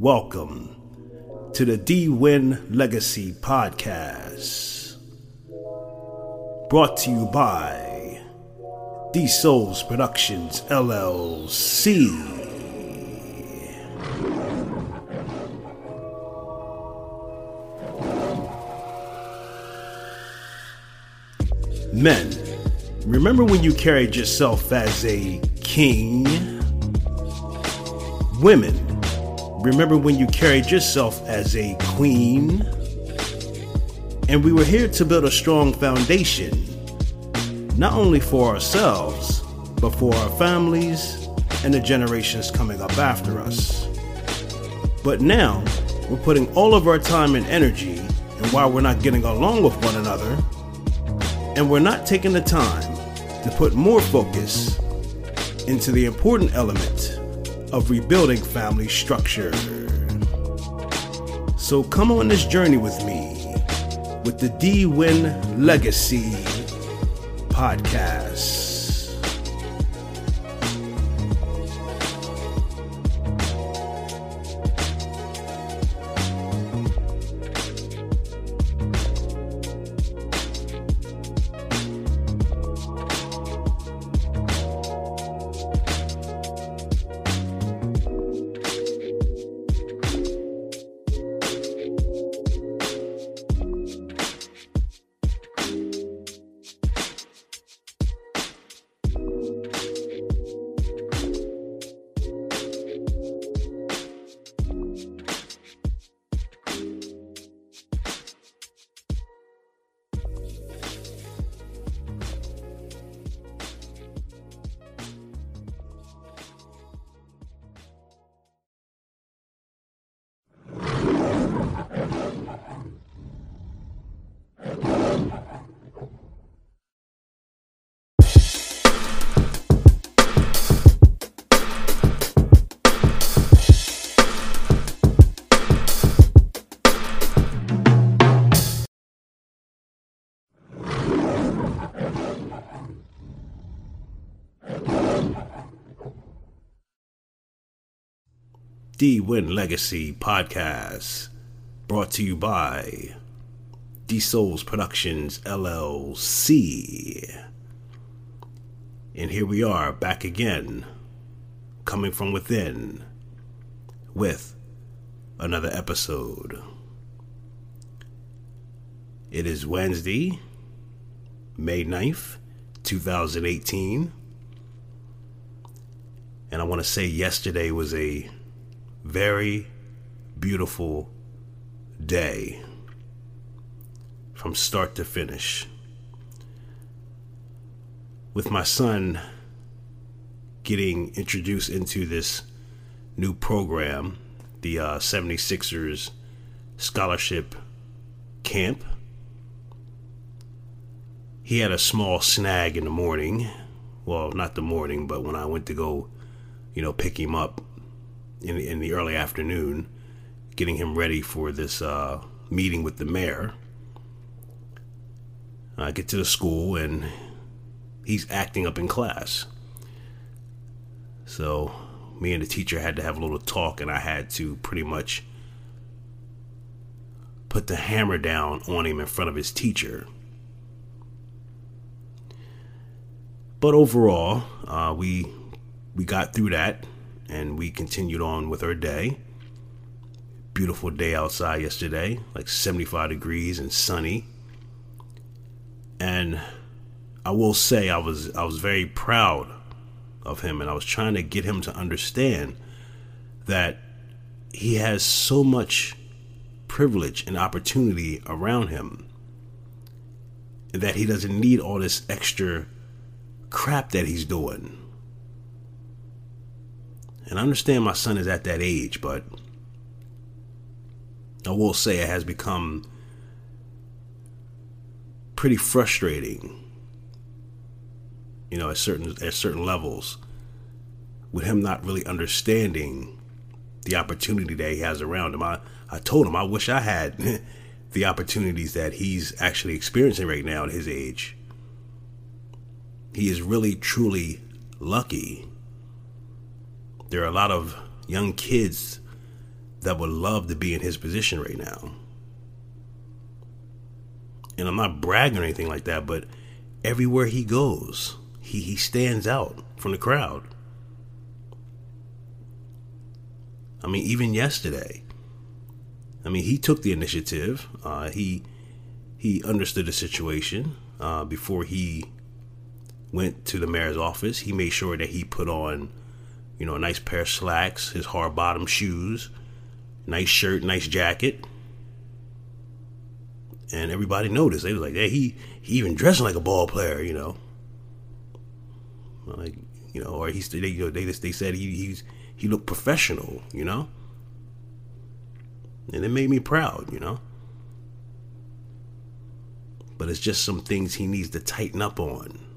welcome to the D Win Legacy Podcast. Brought to you by D Souls Productions LLC. Men, remember when you carried yourself as a king? Women, remember when you carried yourself as a queen? And we were here to build a strong foundation, not only for ourselves, but for our families and the generations coming up after us. But now, we're putting all of our time and energy, and while we're not getting along with one another, and we're not taking the time to put more focus into the important element of rebuilding family structure. So come on this journey with me with the D Win Legacy podcast. D Win Legacy Podcast, brought to you by D Souls Productions LLC. And here we are back again, coming from within with another episode. It is Wednesday, May 9th, 2018. And I want to say yesterday was a very beautiful day from start to finish. With my son getting introduced into this new program, the uh, 76ers scholarship camp, he had a small snag in the morning. Well, not the morning, but when I went to go, you know, pick him up in, in the early afternoon, getting him ready for this uh, meeting with the mayor. I get to the school and he's acting up in class. So, me and the teacher had to have a little talk, and I had to pretty much put the hammer down on him in front of his teacher. But overall, uh, we we got through that and we continued on with our day. Beautiful day outside yesterday, like 75 degrees and sunny. And I will say I was I was very proud of him and I was trying to get him to understand that he has so much privilege and opportunity around him that he doesn't need all this extra crap that he's doing and I understand my son is at that age, but I will say it has become pretty frustrating, you know, at certain at certain levels, with him not really understanding the opportunity that he has around him. I, I told him I wish I had the opportunities that he's actually experiencing right now at his age. He is really truly lucky there are a lot of young kids that would love to be in his position right now. And I'm not bragging or anything like that, but everywhere he goes, he, he stands out from the crowd. I mean, even yesterday, I mean, he took the initiative. Uh, he he understood the situation uh, before he went to the mayor's office. He made sure that he put on, you know, a nice pair of slacks, his hard bottom shoes, nice shirt, nice jacket. And everybody noticed. They was like, "Hey, he he even dressing like a ball player," you know. Like, you know, or he's they you know, they they said he he's he looked professional, you know. And it made me proud, you know. But it's just some things he needs to tighten up on.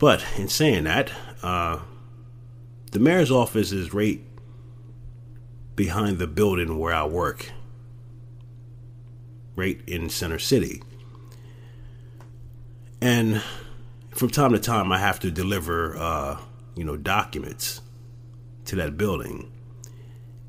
But in saying that, uh, the mayor's office is right behind the building where I work, right in Center City. And from time to time, I have to deliver, uh, you know, documents to that building.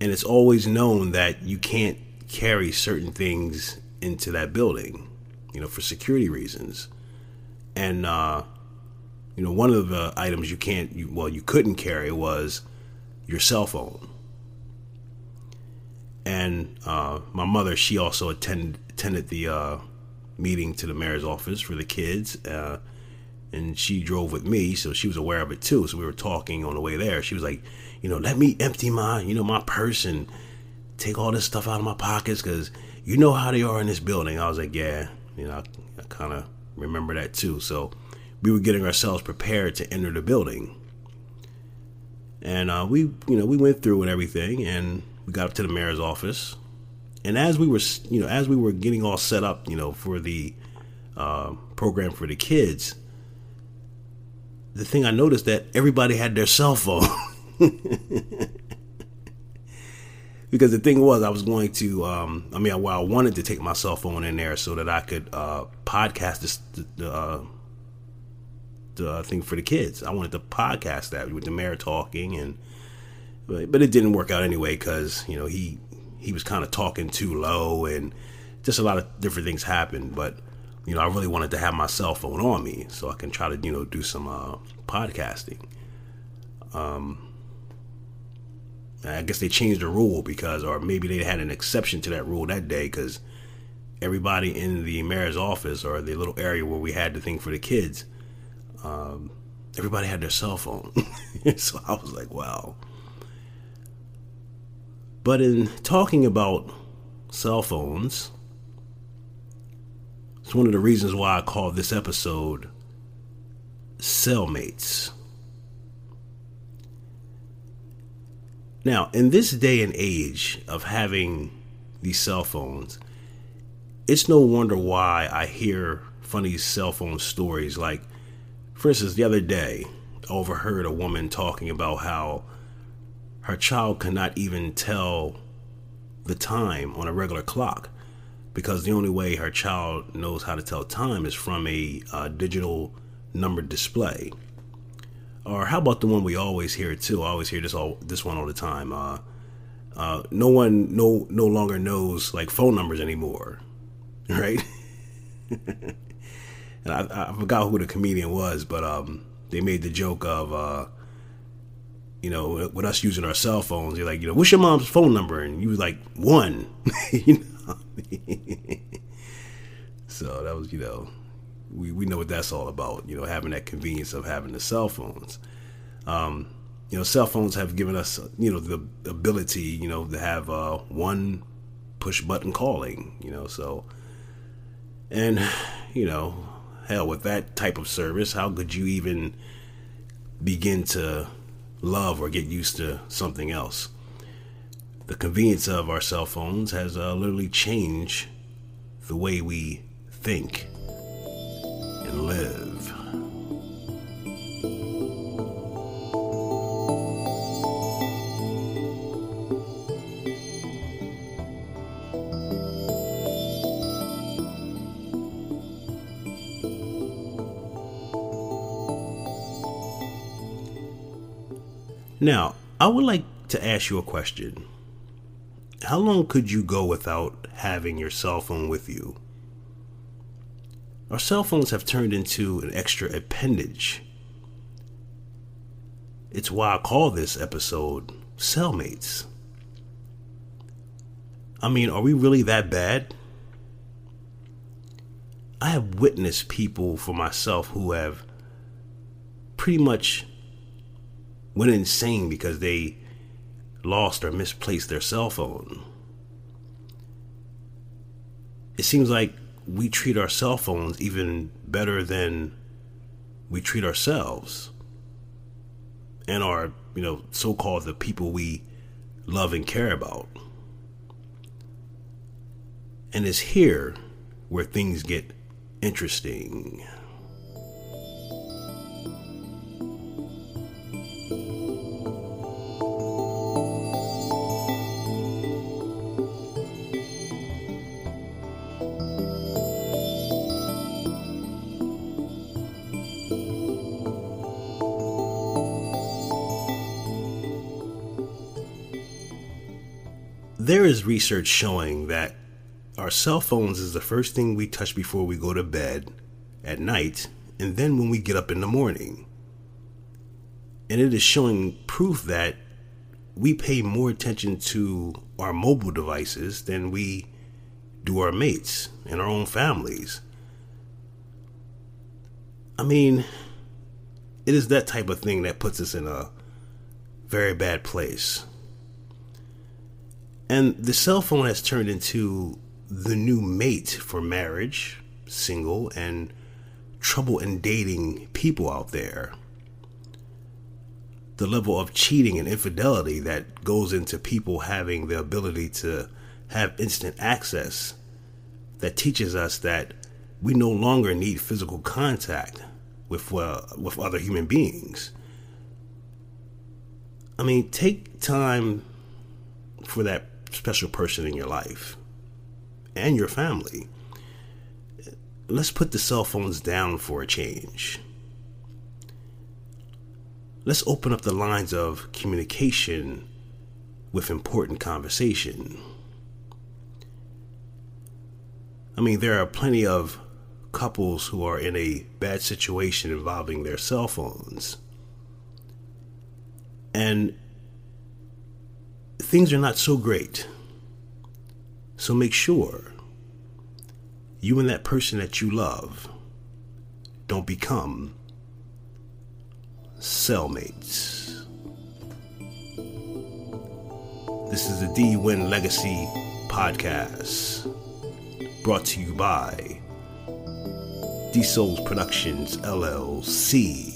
And it's always known that you can't carry certain things into that building, you know, for security reasons. And, uh, you know, one of the items you can't, you, well, you couldn't carry was your cell phone. And uh, my mother, she also attend, attended the uh, meeting to the mayor's office for the kids. Uh, and she drove with me, so she was aware of it too. So we were talking on the way there. She was like, you know, let me empty my, you know, my purse and take all this stuff out of my pockets because you know how they are in this building. I was like, yeah, you know, I, I kind of remember that too. So we were getting ourselves prepared to enter the building. And uh, we, you know, we went through and everything, and we got up to the mayor's office. And as we were, you know, as we were getting all set up, you know, for the uh, program for the kids, the thing I noticed that everybody had their cell phone. because the thing was, I was going to, um, I mean, well, I wanted to take my cell phone in there so that I could uh, podcast this, the, uh, the thing for the kids. I wanted to podcast that with the mayor talking, and but, but it didn't work out anyway because you know he he was kind of talking too low, and just a lot of different things happened. But you know, I really wanted to have my cell phone on me so I can try to you know do some uh, podcasting. Um, I guess they changed the rule because, or maybe they had an exception to that rule that day because everybody in the mayor's office or the little area where we had the thing for the kids, um, everybody had their cell phone. so I was like, wow. But in talking about cell phones, it's one of the reasons why I call this episode Cellmates. Now, in this day and age of having these cell phones, it's no wonder why I hear funny cell phone stories. Like, for instance, the other day, I overheard a woman talking about how her child cannot even tell the time on a regular clock because the only way her child knows how to tell time is from a uh, digital numbered display. Or how about the one we always hear too? I always hear this all this one all the time. Uh, uh, no one no no longer knows like phone numbers anymore, right? and I, I, forgot who the comedian was, but um, they made the joke of uh, you know, with us using our cell phones, you're like, you know, what's your mom's phone number? And you was like, one. you know so that was, you know, we, we know what that's all about, you know, having that convenience of having the cell phones. Um, you know, cell phones have given us, you know, the ability, you know, to have uh, one push button calling, you know, so, and, you know, hell, with that type of service, how could you even begin to love or get used to something else? The convenience of our cell phones has uh, literally changed the way we think and live. Now, I would like to ask you a question. How long could you go without having your cell phone with you? Our cell phones have turned into an extra appendage. It's why I call this episode Cellmates. I mean, are we really that bad? I have witnessed people for myself who have pretty much went insane because they lost or misplaced their cell phone. It seems like we treat our cell phones even better than we treat ourselves and our, you know, so called the people we love and care about. And it's here where things get interesting. There is research showing that our cell phones is the first thing we touch before we go to bed at night, and then when we get up in the morning. And it is showing proof that we pay more attention to our mobile devices than we do our mates and our own families. I mean, it is that type of thing that puts us in a very bad place. And the cell phone has turned into the new mate for marriage, single, and trouble in dating people out there. The level of cheating and infidelity that goes into people having the ability to have instant access that teaches us that we no longer need physical contact with uh, with other human beings. I mean, take time for that special person in your life and your family. Let's put the cell phones down for a change. Let's open up the lines of communication with important conversation. I mean, there are plenty of couples who are in a bad situation involving their cell phones. And things are not so great. So make sure you and that person that you love don't become cellmates. This is the D Win Legacy podcast brought to you by D Souls Productions LLC.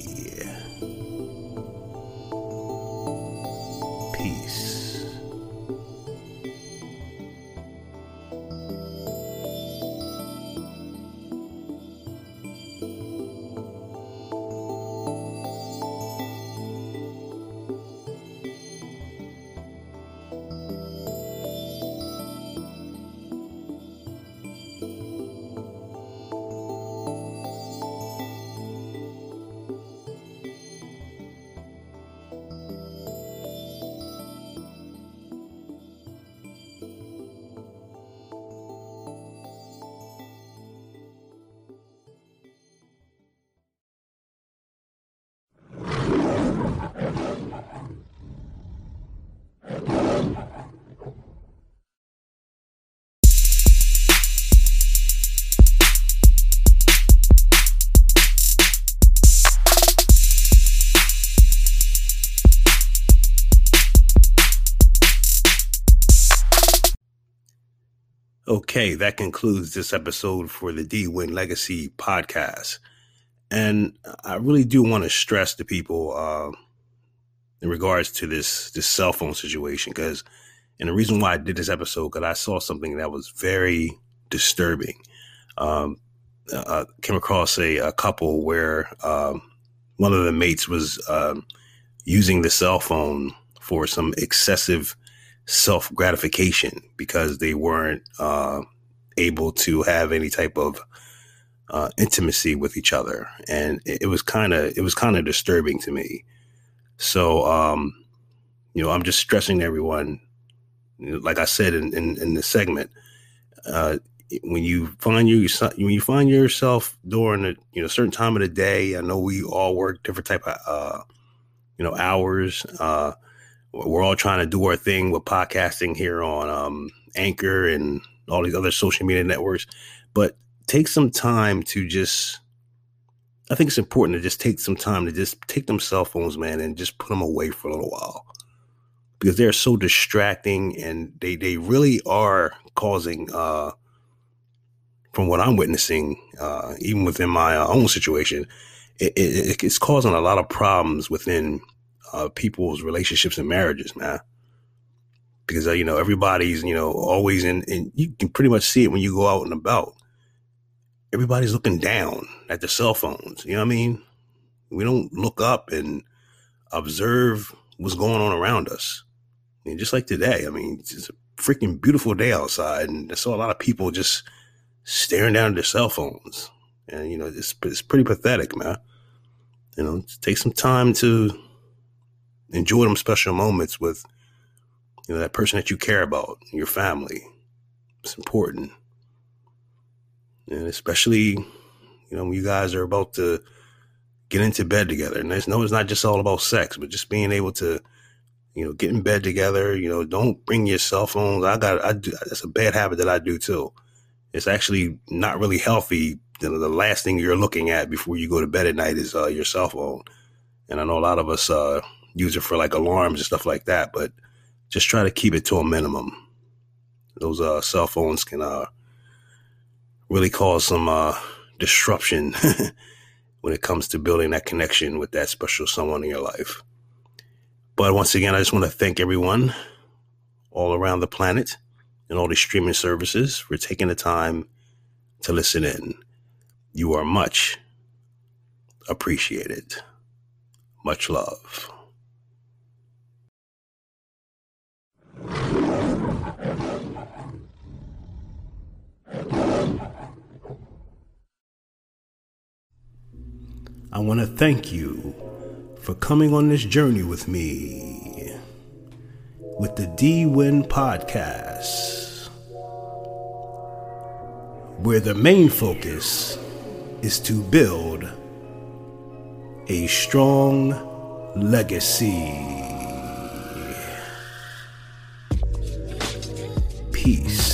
Okay, that concludes this episode for the D Win Legacy podcast. And I really do want to stress to people uh, in regards to this this cell phone situation, because and the reason why I did this episode because I saw something that was very disturbing. Um, uh, came across a, a couple where um, one of the mates was um, using the cell phone for some excessive self gratification because they weren't uh, able to have any type of uh, intimacy with each other, and it, was kind of it was kind of disturbing to me. So, um, you know, I'm just stressing everyone, like I said in, in, in the segment, uh, when you find you when you find yourself during a you know certain time of the day, I know we all work different type of uh, you know hours. Uh, we're all trying to do our thing with podcasting here on um, Anchor and all these other social media networks, but take some time to just. I think it's important to just take some time to just take them cell phones, man, and just put them away for a little while because they're so distracting and they they really are causing uh from what I'm witnessing, uh, even within my uh, own situation, it, it, it's causing a lot of problems within uh, people's relationships and marriages, man. Because uh, you know everybody's you know always in, and you can pretty much see it when you go out and about. Everybody's looking down at their cell phones. You know what I mean? We don't look up and observe what's going on around us. Mean, just like today, I mean, it's a freaking beautiful day outside, and I saw a lot of people just staring down at their cell phones. And, you know, it's, it's pretty pathetic, man. You know, take some time to enjoy them special moments with, you know, that person that you care about, your family. It's important. And especially, you know, when you guys are about to get into bed together. And no, it's not just all about sex, but just being able to, you know, get in bed together. You know, don't bring your cell phones. I got, I do, that's a bad habit that I do too it's actually not really healthy. The, the last thing you're looking at before you go to bed at night is uh, your cell phone. And I know a lot of us uh, use it for like alarms and stuff like that, but just try to keep it to a minimum. Those uh, cell phones can uh, really cause some uh, disruption when it comes to building that connection with that special someone in your life. But once again, I just want to thank everyone all around the planet and all these streaming services for taking the time to listen in. You are much appreciated. Much love. I want to thank you for coming on this journey with me with the D Win Podcast where the main focus is to build a strong legacy. Peace.